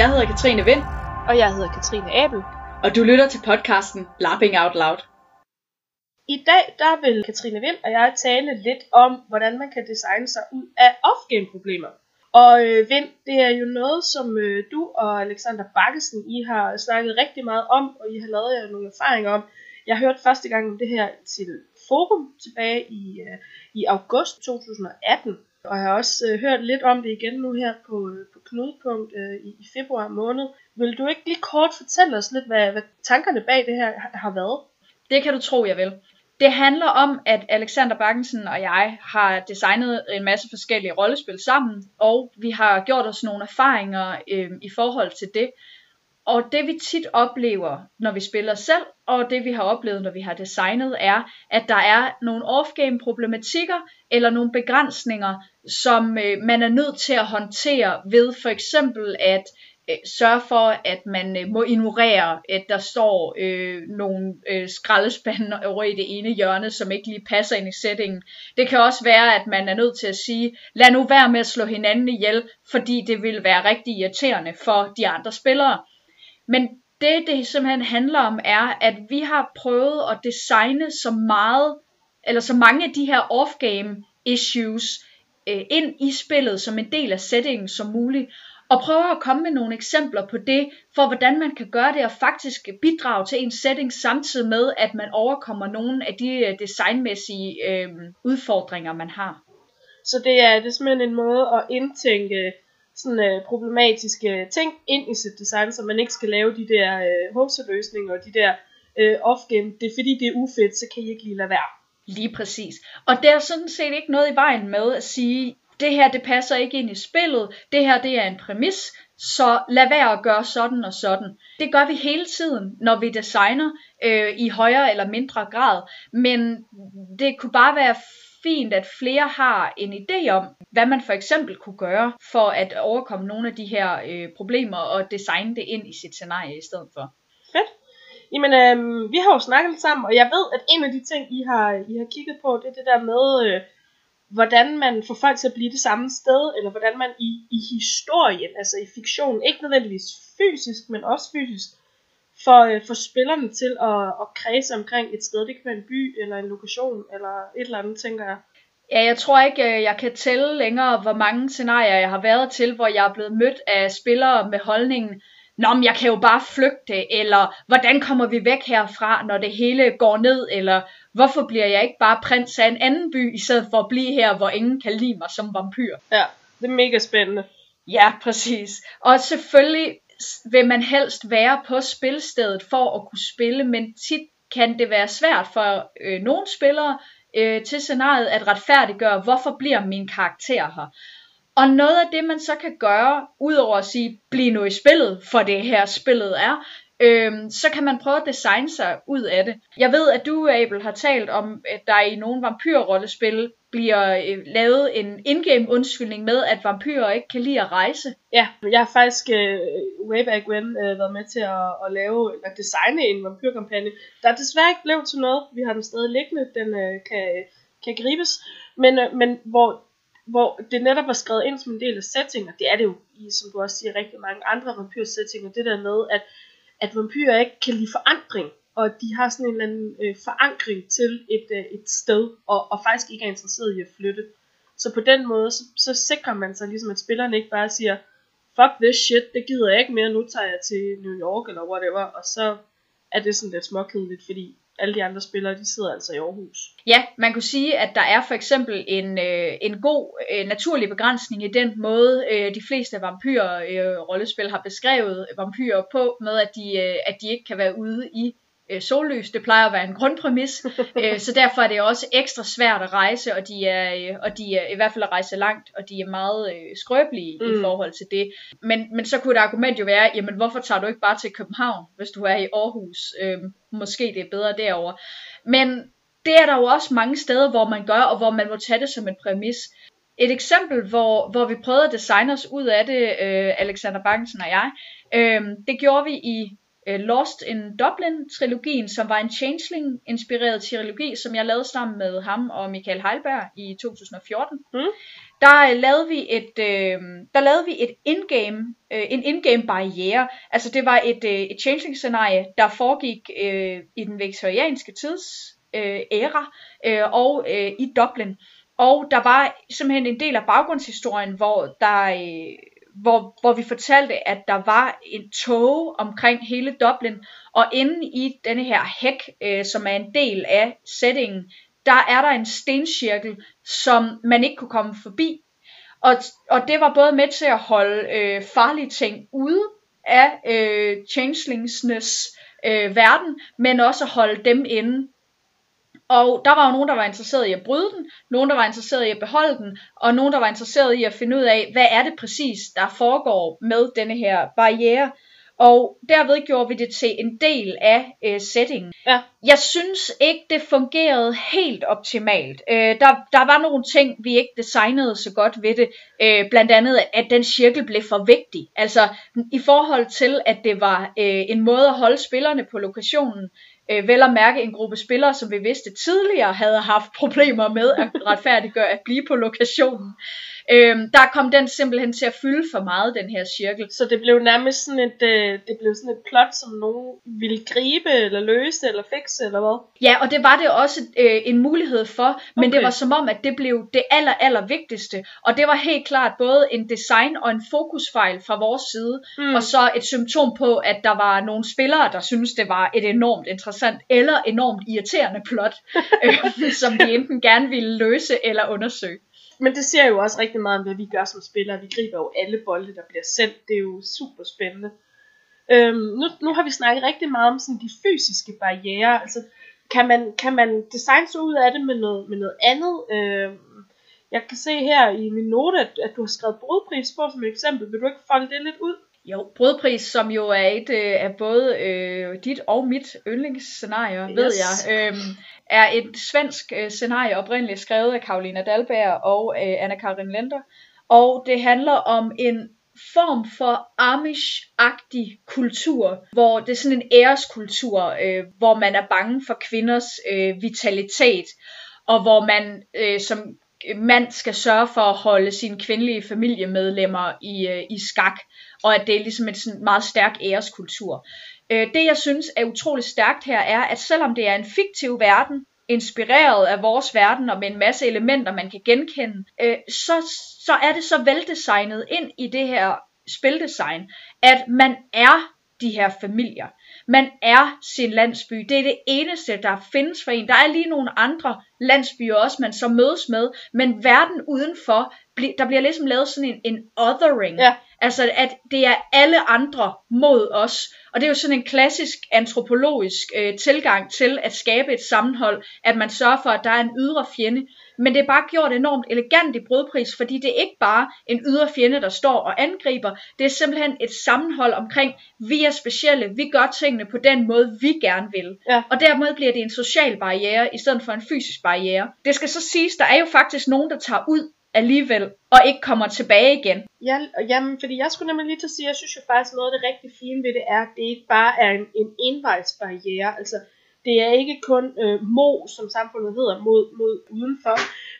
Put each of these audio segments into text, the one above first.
Jeg hedder Katrine Vind, Og jeg hedder Katrine Abel. og du lytter til podcasten Lapping Out Loud. I dag der vil Katrine Vind og jeg tale lidt om, hvordan man kan designe sig ud af off-game problemer. Og øh, Vind, det er jo noget, som øh, du og Alexander Bakkesen, I har snakket rigtig meget om, og I har lavet jer nogle erfaringer om. Jeg hørte første gang om det her til forum tilbage i, øh, i august 2018, og jeg har også øh, hørt lidt om det igen nu her på, øh, på Knudepunkt øh, i, i februar måned. Vil du ikke lige kort fortælle os lidt, hvad, hvad tankerne bag det her har, har været? Det kan du tro, jeg vil. Det handler om, at Alexander Bakkensen og jeg har designet en masse forskellige rollespil sammen, og vi har gjort os nogle erfaringer øh, i forhold til det. Og det vi tit oplever, når vi spiller selv, og det vi har oplevet, når vi har designet, er, at der er nogle off-game problematikker eller nogle begrænsninger, som øh, man er nødt til at håndtere ved for eksempel at øh, sørge for, at man øh, må ignorere, at der står øh, nogle øh, skraldespande over i det ene hjørne, som ikke lige passer ind i settingen. Det kan også være, at man er nødt til at sige, lad nu være med at slå hinanden ihjel, fordi det vil være rigtig irriterende for de andre spillere. Men det, det simpelthen handler om, er, at vi har prøvet at designe så meget, eller så mange af de her off-game issues øh, ind i spillet som en del af settingen som muligt, og prøve at komme med nogle eksempler på det, for hvordan man kan gøre det og faktisk bidrage til en setting samtidig med, at man overkommer nogle af de øh, designmæssige øh, udfordringer, man har. Så det er, det er simpelthen en måde at indtænke sådan øh, problematiske ting ind i sit design, så man ikke skal lave de der øh, hoseløsninger og de der øh, off-game. Det er fordi, det er ufedt, så kan I ikke lige lade være. Lige præcis. Og der er sådan set ikke noget i vejen med at sige, det her det passer ikke ind i spillet, det her det er en præmis, så lad være at gøre sådan og sådan. Det gør vi hele tiden, når vi designer øh, i højere eller mindre grad, men det kunne bare være fint, at flere har en idé om, hvad man for eksempel kunne gøre for at overkomme nogle af de her øh, problemer og designe det ind i sit scenarie i stedet for. Fedt. Jamen, øh, vi har jo snakket sammen, og jeg ved, at en af de ting, I har, I har kigget på, det er det der med, øh, hvordan man får folk til at blive det samme sted, eller hvordan man i, i historien, altså i fiktion, ikke nødvendigvis fysisk, men også fysisk, får, øh, får spillerne til at, at kredse omkring et sted. Det kan være en by, eller en lokation, eller et eller andet, tænker jeg. Ja, jeg tror ikke, øh, jeg kan tælle længere, hvor mange scenarier jeg har været til, hvor jeg er blevet mødt af spillere med holdningen, Nå, men jeg kan jo bare flygte, eller hvordan kommer vi væk herfra, når det hele går ned, eller hvorfor bliver jeg ikke bare prins af en anden by, i stedet for at blive her, hvor ingen kan lide mig som vampyr. Ja, det er mega spændende. Ja, præcis. Og selvfølgelig vil man helst være på spilstedet for at kunne spille, men tit kan det være svært for øh, nogle spillere øh, til scenariet at retfærdiggøre, hvorfor bliver min karakter her. Og noget af det, man så kan gøre, udover at sige, bliv nu i spillet, for det her spillet er, øhm, så kan man prøve at designe sig ud af det. Jeg ved, at du, Abel, har talt om, at der i nogle vampyrrollespil bliver øh, lavet en indgame undskyldning med, at vampyrer ikke kan lide at rejse. Ja, jeg har faktisk øh, way back when øh, været med til at, at lave, eller designe en vampyrkampagne, der desværre ikke blev til noget. Vi har den stadig liggende, den øh, kan, kan gribes, men, øh, men hvor hvor det netop var skrevet ind som en del af settinger, det er det jo i, som du også siger, rigtig mange andre vampyrsættinger, det der med, at, at vampyrer ikke kan lide forandring, og de har sådan en eller anden øh, forankring til et, øh, et sted, og, og faktisk ikke er interesseret i at flytte. Så på den måde, så, så sikrer man sig ligesom, at spillerne ikke bare siger, fuck this shit, det gider jeg ikke mere, nu tager jeg til New York eller whatever, og så er det sådan lidt småkedeligt, fordi alle de andre spillere, de sidder altså i Aarhus. Ja, man kunne sige, at der er for eksempel en, øh, en god øh, naturlig begrænsning i den måde, øh, de fleste vampyr-rollespil øh, har beskrevet vampyrer på, med at de, øh, at de ikke kan være ude i øh, sollys. Det plejer at være en grundpræmis, øh, så derfor er det også ekstra svært at rejse, og de er, øh, og de er i hvert fald at rejse langt, og de er meget øh, skrøbelige mm. i forhold til det. Men, men så kunne et argument jo være, jamen hvorfor tager du ikke bare til København, hvis du er i Aarhus? Øh, måske det er bedre derover. Men det er der jo også mange steder, hvor man gør, og hvor man må tage det som en præmis. Et eksempel, hvor, hvor vi prøvede at designe os ud af det, øh, Alexander Bakkensen og jeg, øh, det gjorde vi i Lost in Dublin-trilogien, som var en Changeling-inspireret trilogi, som jeg lavede sammen med ham og Michael Heilberg i 2014. Mm. der lavede vi et, øh, der lavede vi et in-game, øh, en in-game barriere. Altså det var et, øh, et changing scenarie, der foregik øh, i den viktorianske tids øh, æra øh, og øh, i Dublin. Og der var simpelthen en del af baggrundshistorien, hvor der øh, hvor, hvor vi fortalte, at der var en tog omkring hele Dublin, og inde i denne her hæk, øh, som er en del af settingen, der er der en stencirkel, som man ikke kunne komme forbi. Og, og det var både med til at holde øh, farlige ting ude af øh, changelingsnes øh, verden, men også at holde dem inde. Og der var jo nogen, der var interesseret i at bryde den, nogen, der var interesseret i at beholde den, og nogen, der var interesseret i at finde ud af, hvad er det præcis, der foregår med denne her barriere. Og derved gjorde vi det til en del af øh, settingen. Ja. Jeg synes ikke, det fungerede helt optimalt. Øh, der, der var nogle ting, vi ikke designede så godt ved det. Øh, blandt andet, at den cirkel blev for vigtig. Altså i forhold til, at det var øh, en måde at holde spillerne på lokationen øh, vel at mærke en gruppe spillere, som vi vidste tidligere havde haft problemer med at retfærdiggøre at blive på lokationen. Øhm, der kom den simpelthen til at fylde for meget, den her cirkel. Så det blev nærmest sådan et, øh, det blev sådan et plot, som nogen ville gribe, eller løse, eller fikse, eller hvad? Ja, og det var det også øh, en mulighed for, men okay. det var som om, at det blev det aller, aller vigtigste. Og det var helt klart både en design og en fokusfejl fra vores side, mm. og så et symptom på, at der var nogle spillere, der syntes, det var et enormt interessant, eller enormt irriterende plot, øh, som de enten gerne ville løse eller undersøge men det ser jo også rigtig meget om, hvad vi gør som spillere. Vi griber jo alle bolde, der bliver sendt. Det er jo super spændende. Øhm, nu, nu har vi snakket rigtig meget om sådan de fysiske barriere. Altså, kan man, kan man designe sig ud af det med noget, med noget andet? Øhm, jeg kan se her i min note, at, at du har skrevet brudpris på som et eksempel. Vil du ikke folde det lidt ud? Jo, brødpris, som jo er et øh, af både øh, dit og mit yndlingsscenario, yes. ved jeg, øh, er et svensk øh, scenarie oprindeligt skrevet af Karolina Dalberg og øh, Anna-Karin Lender. Og det handler om en form for Amish-agtig kultur, hvor det er sådan en æreskultur, øh, hvor man er bange for kvinders øh, vitalitet, og hvor man øh, som mand skal sørge for at holde sine kvindelige familiemedlemmer i, øh, i skak, og at det er ligesom en sådan meget stærk æreskultur. Øh, det jeg synes er utrolig stærkt her er, at selvom det er en fiktiv verden, inspireret af vores verden og med en masse elementer, man kan genkende, øh, så, så er det så veldesignet ind i det her spildesign, at man er de her familier. Man er sin landsby. Det er det eneste, der findes for en. Der er lige nogle andre landsbyer også, man så mødes med, men verden udenfor, der bliver ligesom lavet sådan en, en othering. Ja. Altså, at det er alle andre mod os. Og det er jo sådan en klassisk antropologisk øh, tilgang til at skabe et sammenhold, at man sørger for, at der er en ydre fjende. Men det er bare gjort enormt elegant i brudpris, fordi det er ikke bare en ydre fjende, der står og angriber. Det er simpelthen et sammenhold omkring, vi er specielle, vi gør tingene på den måde, vi gerne vil. Ja. Og dermed bliver det en social barriere, i stedet for en fysisk barriere. Det skal så siges, der er jo faktisk nogen, der tager ud alligevel, og ikke kommer tilbage igen. Ja, jamen, fordi jeg skulle nemlig lige til at sige, jeg synes jo faktisk noget af det rigtig fine ved det er, at det ikke bare er en, en envejsbarriere, altså det er ikke kun øh, mo, som samfundet hedder, mod, mod udenfor.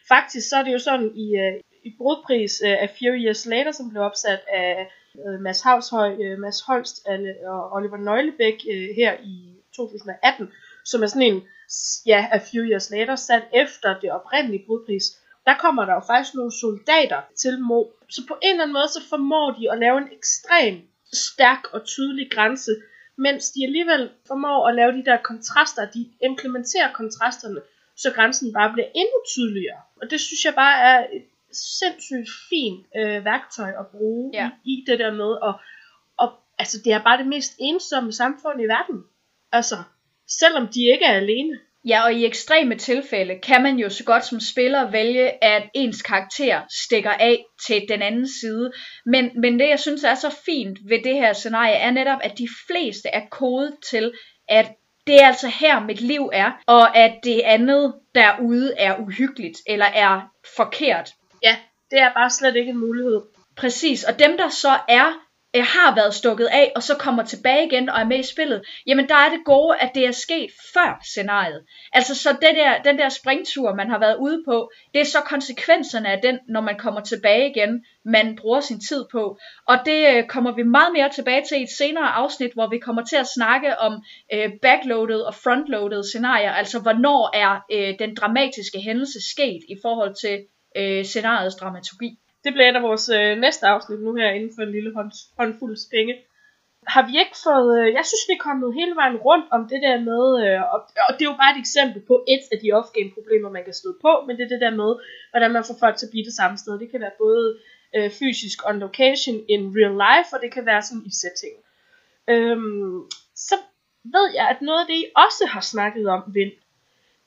Faktisk så er det jo sådan i, øh, i brudpris øh, af Few Years Later, som blev opsat af øh, Mads Havshøj, øh, Mads Holst og Oliver Nøglebæk øh, her i 2018, som er sådan en, ja, A Few Years Later, sat efter det oprindelige brudpris, der kommer der jo faktisk nogle soldater til Mo. Så på en eller anden måde, så formår de at lave en ekstrem stærk og tydelig grænse, mens de alligevel formår at lave de der kontraster, de implementerer kontrasterne, så grænsen bare bliver endnu tydeligere. Og det synes jeg bare er et sindssygt fint øh, værktøj at bruge ja. i, i det der med, og, og altså det er bare det mest ensomme samfund i verden. Altså, selvom de ikke er alene. Ja, og i ekstreme tilfælde kan man jo så godt som spiller vælge, at ens karakter stikker af til den anden side. Men, men det, jeg synes er så fint ved det her scenarie, er netop, at de fleste er kodet til, at det er altså her mit liv er, og at det andet derude er uhyggeligt, eller er forkert. Ja, det er bare slet ikke en mulighed. Præcis, og dem der så er øh, har været stukket af, og så kommer tilbage igen og er med i spillet, jamen der er det gode, at det er sket før scenariet. Altså så det der, den der springtur, man har været ude på, det er så konsekvenserne af den, når man kommer tilbage igen, man bruger sin tid på. Og det øh, kommer vi meget mere tilbage til i et senere afsnit, hvor vi kommer til at snakke om øh, backloaded og frontloaded scenarier, altså hvornår er øh, den dramatiske hændelse sket i forhold til øh, scenariets dramaturgi. Det bliver et af vores øh, næste afsnit nu her inden for en lille hånd, håndfuld penge. Har vi ikke fået... Øh, jeg synes, vi er kommet hele vejen rundt om det der med... Øh, og, og det er jo bare et eksempel på et af de off-game problemer, man kan støde på, men det er det der med, hvordan man får folk til at blive det samme sted. Det kan være både øh, fysisk on location in real life, og det kan være sådan i setting. Øhm, så ved jeg, at noget af det, I også har snakket om, Vind,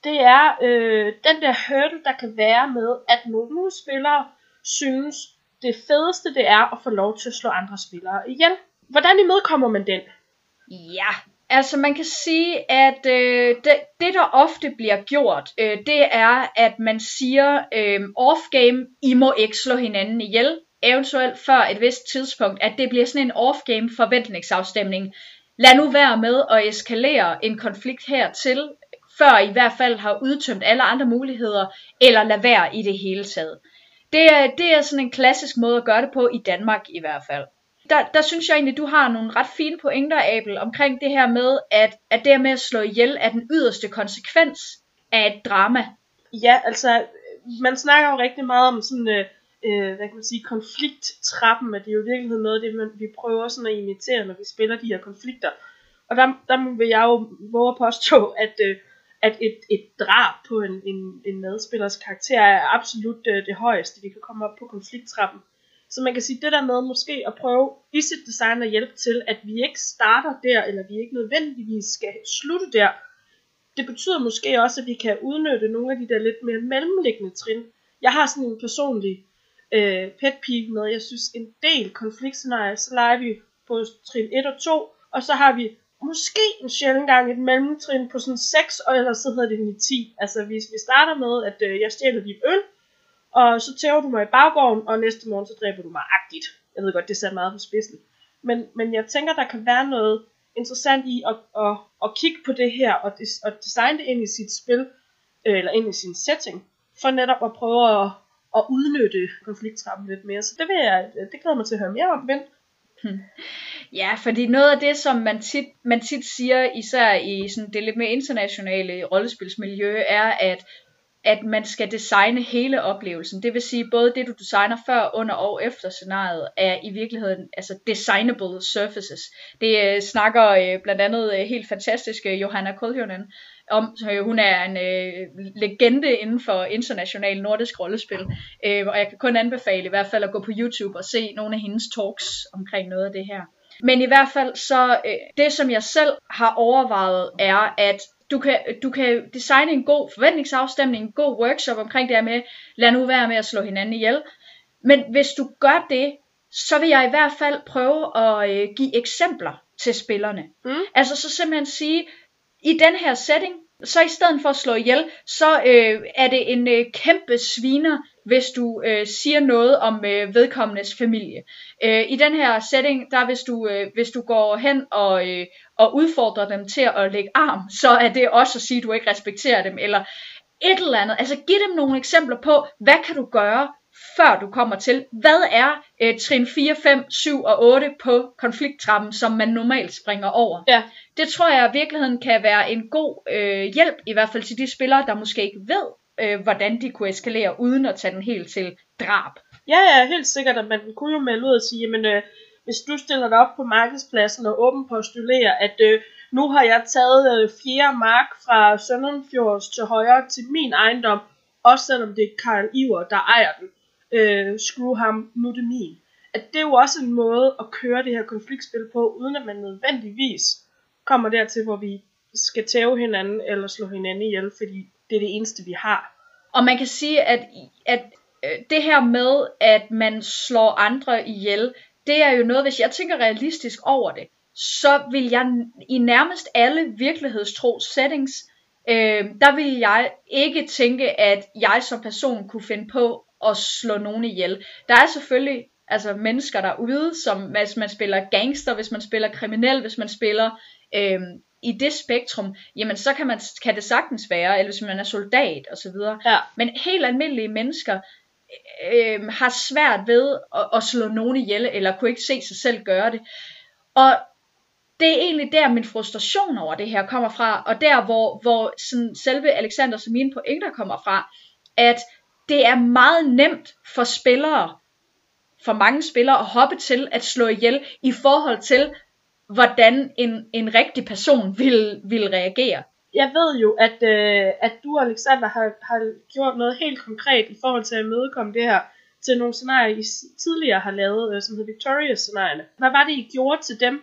det er øh, den der hurdle, der kan være med, at nogle spillere synes, det fedeste det er at få lov til at slå andre spillere ihjel. Hvordan imødekommer man den? Ja, altså man kan sige, at øh, det, det der ofte bliver gjort, øh, det er, at man siger, øh, off-game, I må ikke slå hinanden ihjel. Eventuelt før et vist tidspunkt, at det bliver sådan en off-game forventningsafstemning. Lad nu være med at eskalere en konflikt hertil, før I i hvert fald har udtømt alle andre muligheder, eller lad være i det hele taget. Det er, det er sådan en klassisk måde at gøre det på i Danmark i hvert fald. Der, der synes jeg egentlig, du har nogle ret fine pointer, Abel, omkring det her med, at, at det med at slå ihjel er den yderste konsekvens af et drama. Ja, altså, man snakker jo rigtig meget om sådan, øh, øh hvad kan man sige, konflikttrappen, men det er jo virkeligheden noget af det, man, vi prøver sådan at imitere, når vi spiller de her konflikter. Og der, der vil jeg jo våge at påstå, at øh, at et, et drab på en, en, en medspillers karakter er absolut det, øh, det højeste, vi kan komme op på konflikttrappen. Så man kan sige, det der med måske at prøve i sit design at hjælpe til, at vi ikke starter der, eller vi ikke nødvendigvis skal slutte der, det betyder måske også, at vi kan udnytte nogle af de der lidt mere mellemliggende trin. Jeg har sådan en personlig øh, pet peeve med, jeg synes en del konfliktscenarier, så leger vi på trin 1 og 2, og så har vi måske en sjældent gang et mellemtrin på sådan 6, og ellers så hedder det en 10. Altså hvis vi starter med, at øh, jeg stjæler dit øl, og så tæver du mig i baggården, og næste morgen så dræber du mig agtigt. Jeg ved godt, det ser meget på spidsen. Men, men jeg tænker, der kan være noget interessant i at, at, at kigge på det her, og, des, og designe det ind i sit spil, øh, eller ind i sin setting, for netop at prøve at, at udnytte konflikttrappen lidt mere. Så det vil jeg, øh, det glæder mig til at høre mere om, Vind. Ja, fordi noget af det, som man tit, man tit siger, især i sådan det lidt mere internationale rollespilsmiljø, er, at at man skal designe hele oplevelsen. Det vil sige, både det du designer før, under og efter scenariet, er i virkeligheden altså designable surfaces. Det øh, snakker øh, blandt andet øh, helt fantastiske Johanna Koljonen om. Uh, hun er en uh, legende inden for international nordisk rollespil, uh, og jeg kan kun anbefale i hvert fald at gå på YouTube og se nogle af hendes talks omkring noget af det her. Men i hvert fald så, øh, det som jeg selv har overvejet, er, at du kan, du kan designe en god forventningsafstemning, en god workshop omkring det her med, lad nu være med at slå hinanden ihjel. Men hvis du gør det, så vil jeg i hvert fald prøve at øh, give eksempler til spillerne. Mm. Altså så simpelthen sige, i den her setting, så i stedet for at slå ihjel, så øh, er det en øh, kæmpe sviner, hvis du øh, siger noget om øh, vedkommendes familie. Øh, I den her setting, der hvis du, øh, hvis du går hen og, øh, og udfordrer dem til at lægge arm, så er det også at sige, at du ikke respekterer dem, eller et eller andet. Altså giv dem nogle eksempler på, hvad kan du gøre, før du kommer til, hvad er øh, trin 4, 5, 7 og 8 på konflikttrappen, som man normalt springer over. Ja. Det tror jeg i virkeligheden kan være en god øh, hjælp, i hvert fald til de spillere, der måske ikke ved, øh, hvordan de kunne eskalere, uden at tage den helt til drab. Ja, ja, helt sikkert, at man kunne jo melde ud og sige, jamen, øh, hvis du stiller dig op på markedspladsen og åben postulerer, at øh, nu har jeg taget øh, fjerde mark fra Søndenfjords til højre til min ejendom, også selvom det er Karl Iver, der ejer den. Øh, screw ham, nu er det min. At det er jo også en måde at køre det her konfliktspil på, uden at man nødvendigvis kommer dertil, hvor vi skal tæve hinanden eller slå hinanden ihjel, fordi det er det eneste, vi har. Og man kan sige, at, at øh, det her med, at man slår andre ihjel, det er jo noget, hvis jeg tænker realistisk over det, så vil jeg i nærmest alle virkelighedstro settings, øh, der vil jeg ikke tænke, at jeg som person kunne finde på at slå nogen ihjel. Der er selvfølgelig altså mennesker derude, som hvis man spiller gangster, hvis man spiller kriminel, hvis man spiller øh, i det spektrum, jamen så kan, man, kan det sagtens være, eller hvis man er soldat osv. Ja. Men helt almindelige mennesker øh, har svært ved at, at slå nogen ihjel, eller kunne ikke se sig selv gøre det. Og det er egentlig der, min frustration over det her kommer fra, og der, hvor, hvor sådan selve Alexander som mine pointer kommer fra, at det er meget nemt for spillere, for mange spillere, at hoppe til at slå ihjel i forhold til, hvordan en, en rigtig person vil, vil reagere. Jeg ved jo, at, øh, at du, Alexander, har, har gjort noget helt konkret i forhold til at imødekomme det her til nogle scenarier, I tidligere har lavet, øh, som hedder Victorious-scenarierne. Hvad var det, I gjorde til dem?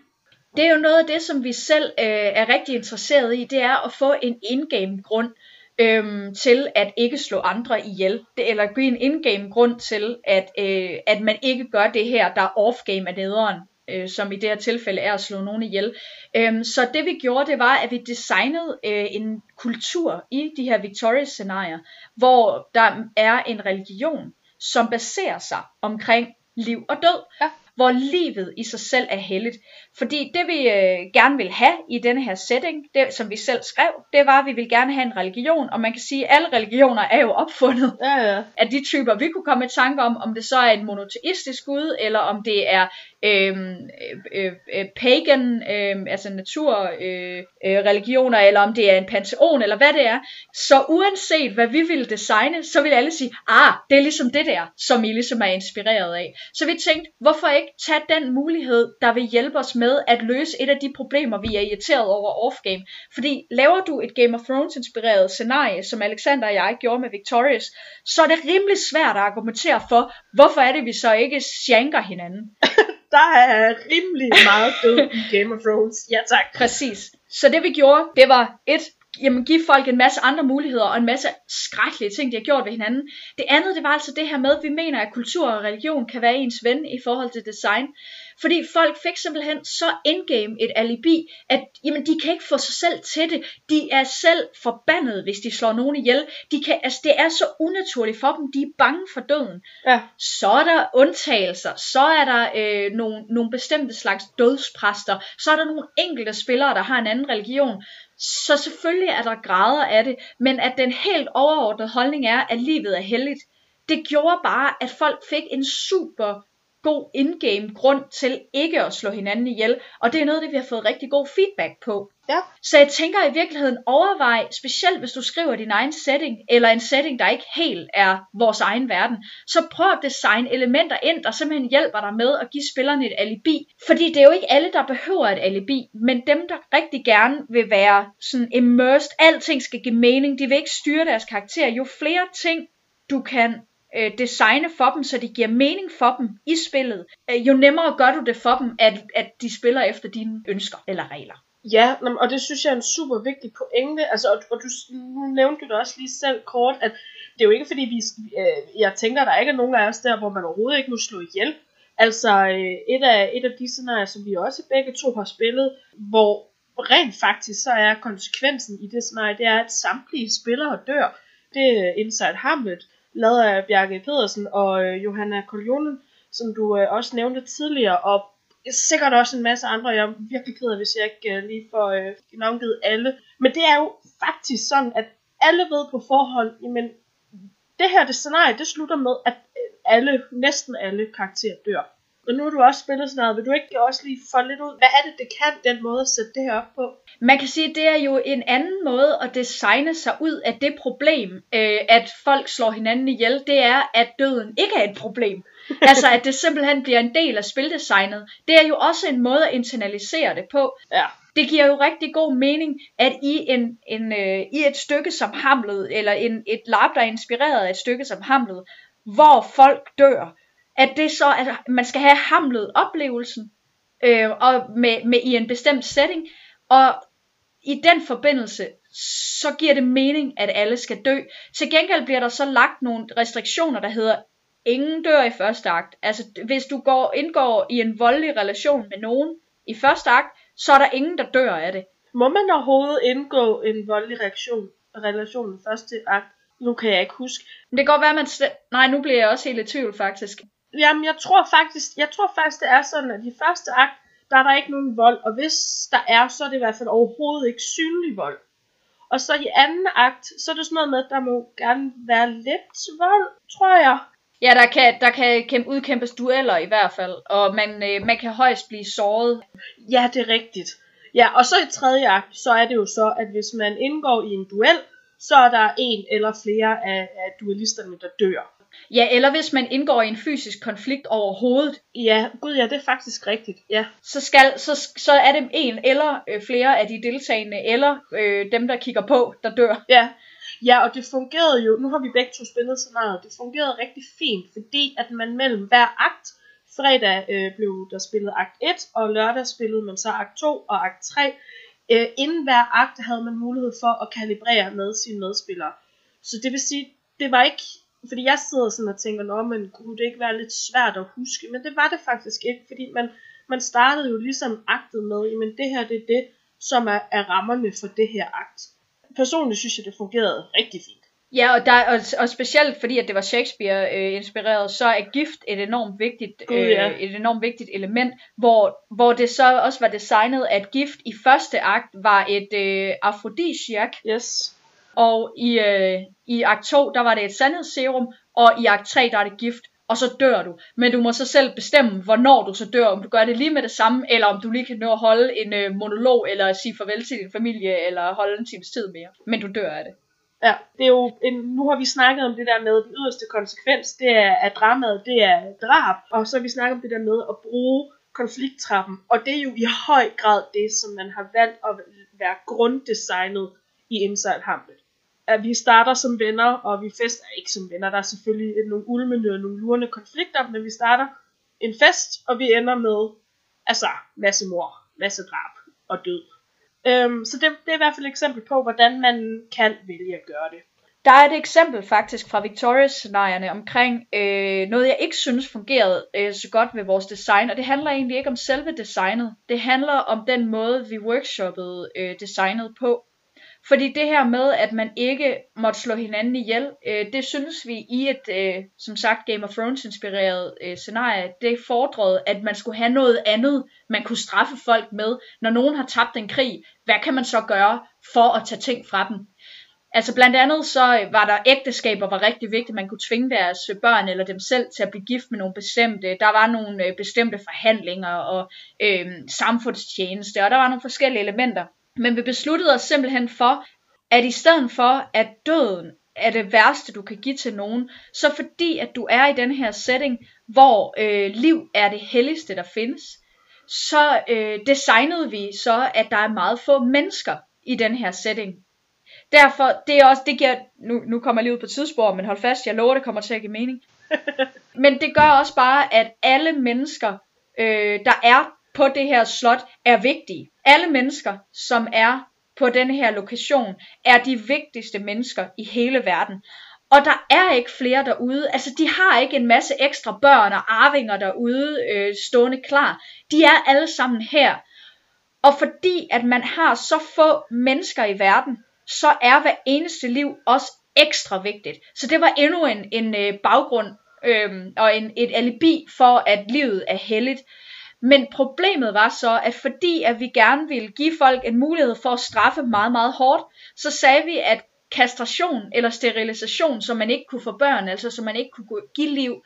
Det er jo noget af det, som vi selv øh, er rigtig interesseret i, det er at få en in-game grund øhm, til at ikke slå andre ihjel, det, eller give en in-game grund til, at, øh, at man ikke gør det her, der er off-game af nederen, øh, som i det her tilfælde er at slå nogen ihjel. Øhm, så det vi gjorde, det var, at vi designede øh, en kultur i de her Victorious-scenarier, hvor der er en religion, som baserer sig omkring liv og død. Ja hvor livet i sig selv er helligt. Fordi det vi øh, gerne vil have i denne her setting, det som vi selv skrev, det var, at vi vil gerne have en religion, og man kan sige, at alle religioner er jo opfundet ja, ja. af de typer, vi kunne komme i tanke om, om det så er en monoteistisk gud, eller om det er øhm, øh, øh, øh pagan, øh, altså naturreligioner, øh, øh, religioner, eller om det er en panteon, eller hvad det er. Så uanset hvad vi ville designe, så vil alle sige, ah, det er ligesom det der, som I ligesom er inspireret af. Så vi tænkte, hvorfor ikke tage den mulighed, der vil hjælpe os med at løse et af de problemer, vi er irriteret over off-game. Fordi laver du et Game of Thrones inspireret scenarie, som Alexander og jeg gjorde med Victorious, så er det rimelig svært at argumentere for, hvorfor er det, vi så ikke sjanker hinanden. der er rimelig meget død i Game of Thrones. Ja tak. Præcis. Så det vi gjorde, det var et, jamen give folk en masse andre muligheder og en masse skrækkelige ting, de har gjort ved hinanden. Det andet, det var altså det her med, at vi mener, at kultur og religion kan være ens ven i forhold til design. Fordi folk fik simpelthen så indgame et alibi, at jamen, de kan ikke få sig selv til det. De er selv forbandet, hvis de slår nogen ihjel. De kan, altså, det er så unaturligt for dem. De er bange for døden. Ja. Så er der undtagelser. Så er der øh, nogle, nogle bestemte slags dødspræster. Så er der nogle enkelte spillere, der har en anden religion. Så selvfølgelig er der grader af det, men at den helt overordnede holdning er, at livet er helligt, det gjorde bare, at folk fik en super god in-game grund til ikke at slå hinanden ihjel, og det er noget det, vi har fået rigtig god feedback på. Ja. Så jeg tænker i virkeligheden overvej, specielt hvis du skriver din egen setting, eller en setting, der ikke helt er vores egen verden, så prøv at designe elementer ind, der simpelthen hjælper dig med at give spillerne et alibi. Fordi det er jo ikke alle, der behøver et alibi, men dem, der rigtig gerne vil være sådan immersed, alting skal give mening, de vil ikke styre deres karakter, jo flere ting du kan øh, designe for dem, så det giver mening for dem i spillet, øh, jo nemmere gør du det for dem, at, at de spiller efter dine ønsker eller regler. Ja, og det synes jeg er en super vigtig pointe. Altså, og, og du nu nævnte du også lige selv kort, at det er jo ikke fordi, vi, øh, jeg tænker, der ikke er nogen af os der, hvor man overhovedet ikke må slå ihjel. Altså, øh, et, af, et af de scenarier, som vi også begge to har spillet, hvor rent faktisk så er konsekvensen i det scenarie, det er, at samtlige spillere dør. Det er Inside Hamlet, lavet af Bjarke Pedersen og øh, Johanna Koljonen, som du øh, også nævnte tidligere, og sikkert også en masse andre. Jeg er virkelig ked af, hvis jeg ikke øh, lige får øh, navngivet alle. Men det er jo faktisk sådan, at alle ved på forhånd, jamen det her det scenarie, det slutter med, at øh, alle, næsten alle karakterer dør. Og nu har du også spillet sådan noget, vil du ikke også lige få lidt ud, hvad er det, det kan, den måde at sætte det her op på? Man kan sige, at det er jo en anden måde at designe sig ud af det problem, øh, at folk slår hinanden ihjel, det er, at døden ikke er et problem. altså, at det simpelthen bliver en del af spildesignet. Det er jo også en måde at internalisere det på. Ja. Det giver jo rigtig god mening, at i, en, en, øh, i et stykke som Hamlet, eller en, et lab, der er inspireret af et stykke som Hamlet, hvor folk dør, at det så, at man skal have hamlet oplevelsen, øh, og med, med i en bestemt setting, og i den forbindelse, så giver det mening, at alle skal dø. Til gengæld bliver der så lagt nogle restriktioner, der hedder, ingen dør i første akt. Altså, hvis du går, indgår i en voldelig relation med nogen i første akt, så er der ingen, der dør af det. Må man overhovedet indgå en voldelig reaktion, relation i første akt? Nu kan jeg ikke huske. Men det kan godt være, at man... Slet... Nej, nu bliver jeg også helt i tvivl faktisk. Jamen, jeg tror faktisk, jeg tror faktisk, det er sådan, at i første akt, der er der ikke nogen vold, og hvis der er, så er det i hvert fald overhovedet ikke synlig vold. Og så i anden akt, så er det sådan noget med, at der må gerne være lidt vold, tror jeg. Ja, der kan, der kan kæmpe, udkæmpes dueller i hvert fald, og man, øh, man kan højst blive såret. Ja, det er rigtigt. Ja, og så i tredje akt, så er det jo så, at hvis man indgår i en duel, så er der en eller flere af, af duellisterne, der dør. Ja, eller hvis man indgår i en fysisk konflikt overhovedet, Ja, gud ja, det er faktisk rigtigt. Ja, så, skal, så, så er det en eller øh, flere af de deltagende, eller øh, dem, der kigger på, der dør. ja. Ja, og det fungerede jo, nu har vi begge to spillet scenariet, det fungerede rigtig fint, fordi at man mellem hver akt, fredag øh, blev der spillet akt 1, og lørdag spillede man så akt 2 og akt 3. Øh, inden hver akt havde man mulighed for at kalibrere med sine medspillere. Så det vil sige, det var ikke, fordi jeg sidder sådan og tænker, nå, men kunne det ikke være lidt svært at huske, men det var det faktisk ikke, fordi man, man startede jo ligesom aktet med, men det her det er det, som er, er rammerne for det her akt. Personligt synes jeg, det fungerede rigtig fint. Ja, og, der, og, og specielt fordi, at det var Shakespeare-inspireret, så er gift et enormt vigtigt, Gud, ja. øh, et enormt vigtigt element, hvor, hvor det så også var designet, at gift i første akt var et øh, afrodisiak, Yes og i, øh, i akt 2, der var det et sandhedsserum, og i akt 3, der er det gift, og så dør du. Men du må så selv bestemme, hvornår du så dør, om du gør det lige med det samme, eller om du lige kan nå at holde en øh, monolog, eller sige farvel til din familie, eller holde en times tid mere. Men du dør af det. Ja, det er jo en, nu har vi snakket om det der med den yderste konsekvens, det er at dramaet, det er drab, og så har vi snakket om det der med at bruge konflikttrappen, og det er jo i høj grad det, som man har valgt at være grunddesignet i Inside Hamlet. At vi starter som venner, og vi fester ikke som venner, der er selvfølgelig nogle ulmende og nogle lurende konflikter, men vi starter en fest, og vi ender med, altså, masse mor, masse drab og død. Øhm, så det, det er i hvert fald et eksempel på, hvordan man kan vælge at gøre det. Der er et eksempel faktisk fra Victorias-scenarierne omkring øh, noget, jeg ikke synes fungerede øh, så godt ved vores design, og det handler egentlig ikke om selve designet. Det handler om den måde, vi workshoppede øh, designet på. Fordi det her med, at man ikke måtte slå hinanden ihjel, øh, det synes vi i et, øh, som sagt, Game of Thrones inspireret øh, scenarie, det fordrede, at man skulle have noget andet, man kunne straffe folk med. Når nogen har tabt en krig, hvad kan man så gøre for at tage ting fra dem? Altså blandt andet så øh, var der ægteskaber var rigtig vigtigt. Man kunne tvinge deres øh, børn eller dem selv til at blive gift med nogle bestemte. Der var nogle øh, bestemte forhandlinger og øh, samfundstjeneste, og der var nogle forskellige elementer. Men vi besluttede os simpelthen for, at i stedet for, at døden er det værste, du kan give til nogen, så fordi at du er i den her setting, hvor øh, liv er det helligste, der findes, så øh, designede vi så, at der er meget få mennesker i den her setting. Derfor, det er også, det giver, nu, nu kommer jeg lige ud på tidsspor, men hold fast, jeg lover, det kommer til at give mening. Men det gør også bare, at alle mennesker, øh, der er på det her slot, er vigtige. Alle mennesker, som er på den her lokation, er de vigtigste mennesker i hele verden. Og der er ikke flere derude. Altså, de har ikke en masse ekstra børn og arvinger derude øh, stående klar. De er alle sammen her. Og fordi at man har så få mennesker i verden, så er hver eneste liv også ekstra vigtigt. Så det var endnu en, en øh, baggrund øh, og en, et alibi for, at livet er helligt. Men problemet var så, at fordi at vi gerne ville give folk en mulighed for at straffe meget, meget hårdt, så sagde vi, at kastration eller sterilisation, som man ikke kunne få børn, altså som man ikke kunne give liv,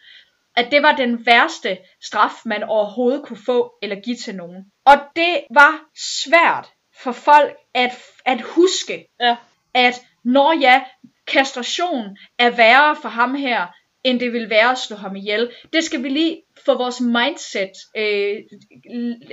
at det var den værste straf, man overhovedet kunne få eller give til nogen. Og det var svært for folk at, at huske, Ja. at når ja, kastration er værre for ham her, end det vil være at slå ham ihjel. Det skal vi lige få vores mindset, øh,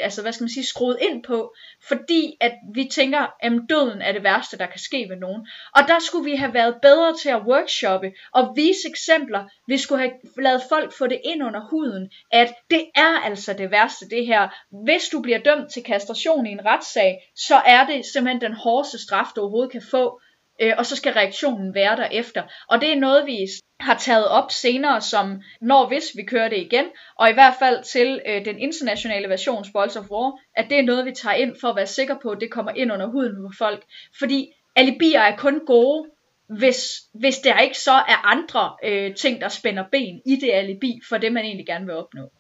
altså hvad skal man sige, skruet ind på, fordi at vi tænker, at døden er det værste, der kan ske ved nogen. Og der skulle vi have været bedre til at workshoppe og vise eksempler. Vi skulle have lavet folk få det ind under huden, at det er altså det værste det her. Hvis du bliver dømt til kastration i en retssag, så er det simpelthen den hårdeste straf, du overhovedet kan få. Øh, og så skal reaktionen være derefter. Og det er noget, vi har taget op senere, som når hvis vi kører det igen, og i hvert fald til øh, den internationale version Spoils of War, at det er noget, vi tager ind for at være sikre på, at det kommer ind under huden på folk. Fordi alibier er kun gode, hvis, hvis der ikke så er andre øh, ting, der spænder ben i det alibi, for det man egentlig gerne vil opnå.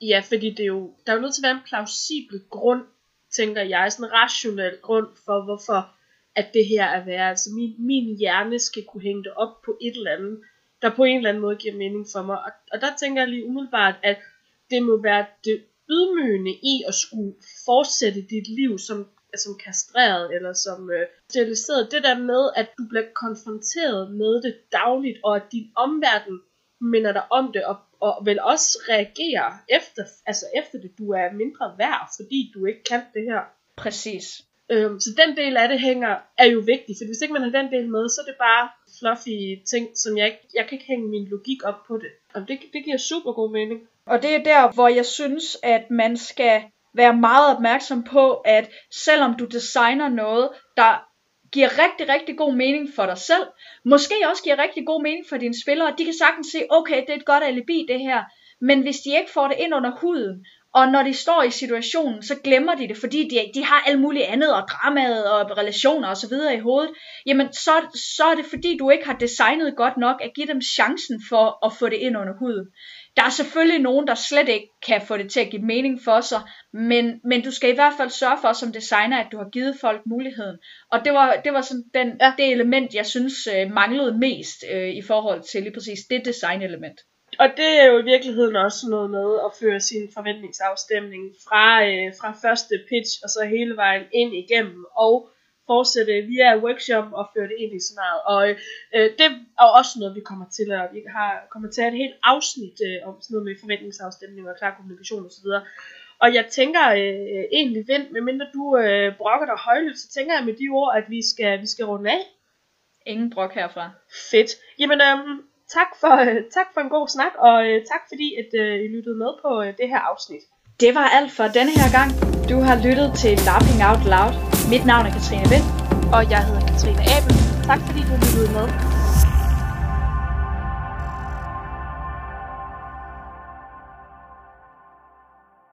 Ja, fordi det er jo, der er jo nødt til at være en plausibel grund, tænker jeg, sådan en rationel grund for, hvorfor at det her er værd. Altså min, min hjerne skal kunne hænge det op på et eller andet, der på en eller anden måde giver mening for mig. Og, og der tænker jeg lige umiddelbart, at det må være det ydmygende i at skulle fortsætte dit liv som, som kastreret eller som øh, steriliseret. Det der med, at du bliver konfronteret med det dagligt, og at din omverden minder dig om det, og, og vil også reagere efter, altså efter det, du er mindre værd, fordi du ikke kan det her. Præcis. Øhm, så den del af det hænger, er jo vigtig, for hvis ikke man har den del med, så er det bare fluffy ting, som jeg ikke, jeg kan ikke hænge min logik op på det. Og det, det giver super god mening. Og det er der, hvor jeg synes, at man skal være meget opmærksom på, at selvom du designer noget, der giver rigtig, rigtig god mening for dig selv, måske også giver rigtig god mening for dine spillere, de kan sagtens se, okay, det er et godt alibi det her, men hvis de ikke får det ind under huden, og når de står i situationen, så glemmer de det, fordi de, de har alt muligt andet, og dramaet, og relationer osv. i hovedet, jamen så, så er det fordi, du ikke har designet godt nok at give dem chancen for at få det ind under huden. Der er selvfølgelig nogen, der slet ikke kan få det til at give mening for sig, men, men du skal i hvert fald sørge for som designer, at du har givet folk muligheden. Og det var, det var sådan den, ja. det element, jeg synes øh, manglede mest øh, i forhold til lige præcis det designelement. Og det er jo i virkeligheden også noget med at føre sin forventningsafstemning fra, øh, fra første pitch og så hele vejen ind igennem og fortsætte via workshop og føre det ind i scenariet. Og øh, det er også noget, vi kommer til at, vi har, kommer til at have et helt afsnit øh, om sådan noget med forventningsafstemning og klar kommunikation osv. Og jeg tænker øh, egentlig, Vind, medmindre du øh, brokker dig højlydt, så tænker jeg med de ord, at vi skal, vi skal runde af. Ingen brok herfra. Fedt. Jamen, øh, tak, for, øh, tak for en god snak, og øh, tak fordi, at øh, I lyttede med på øh, det her afsnit. Det var alt for denne her gang. Du har lyttet til Laughing Out Loud. Mit navn er Katrine Vind. Og jeg hedder Katrine Abel. Tak fordi du lyttede med.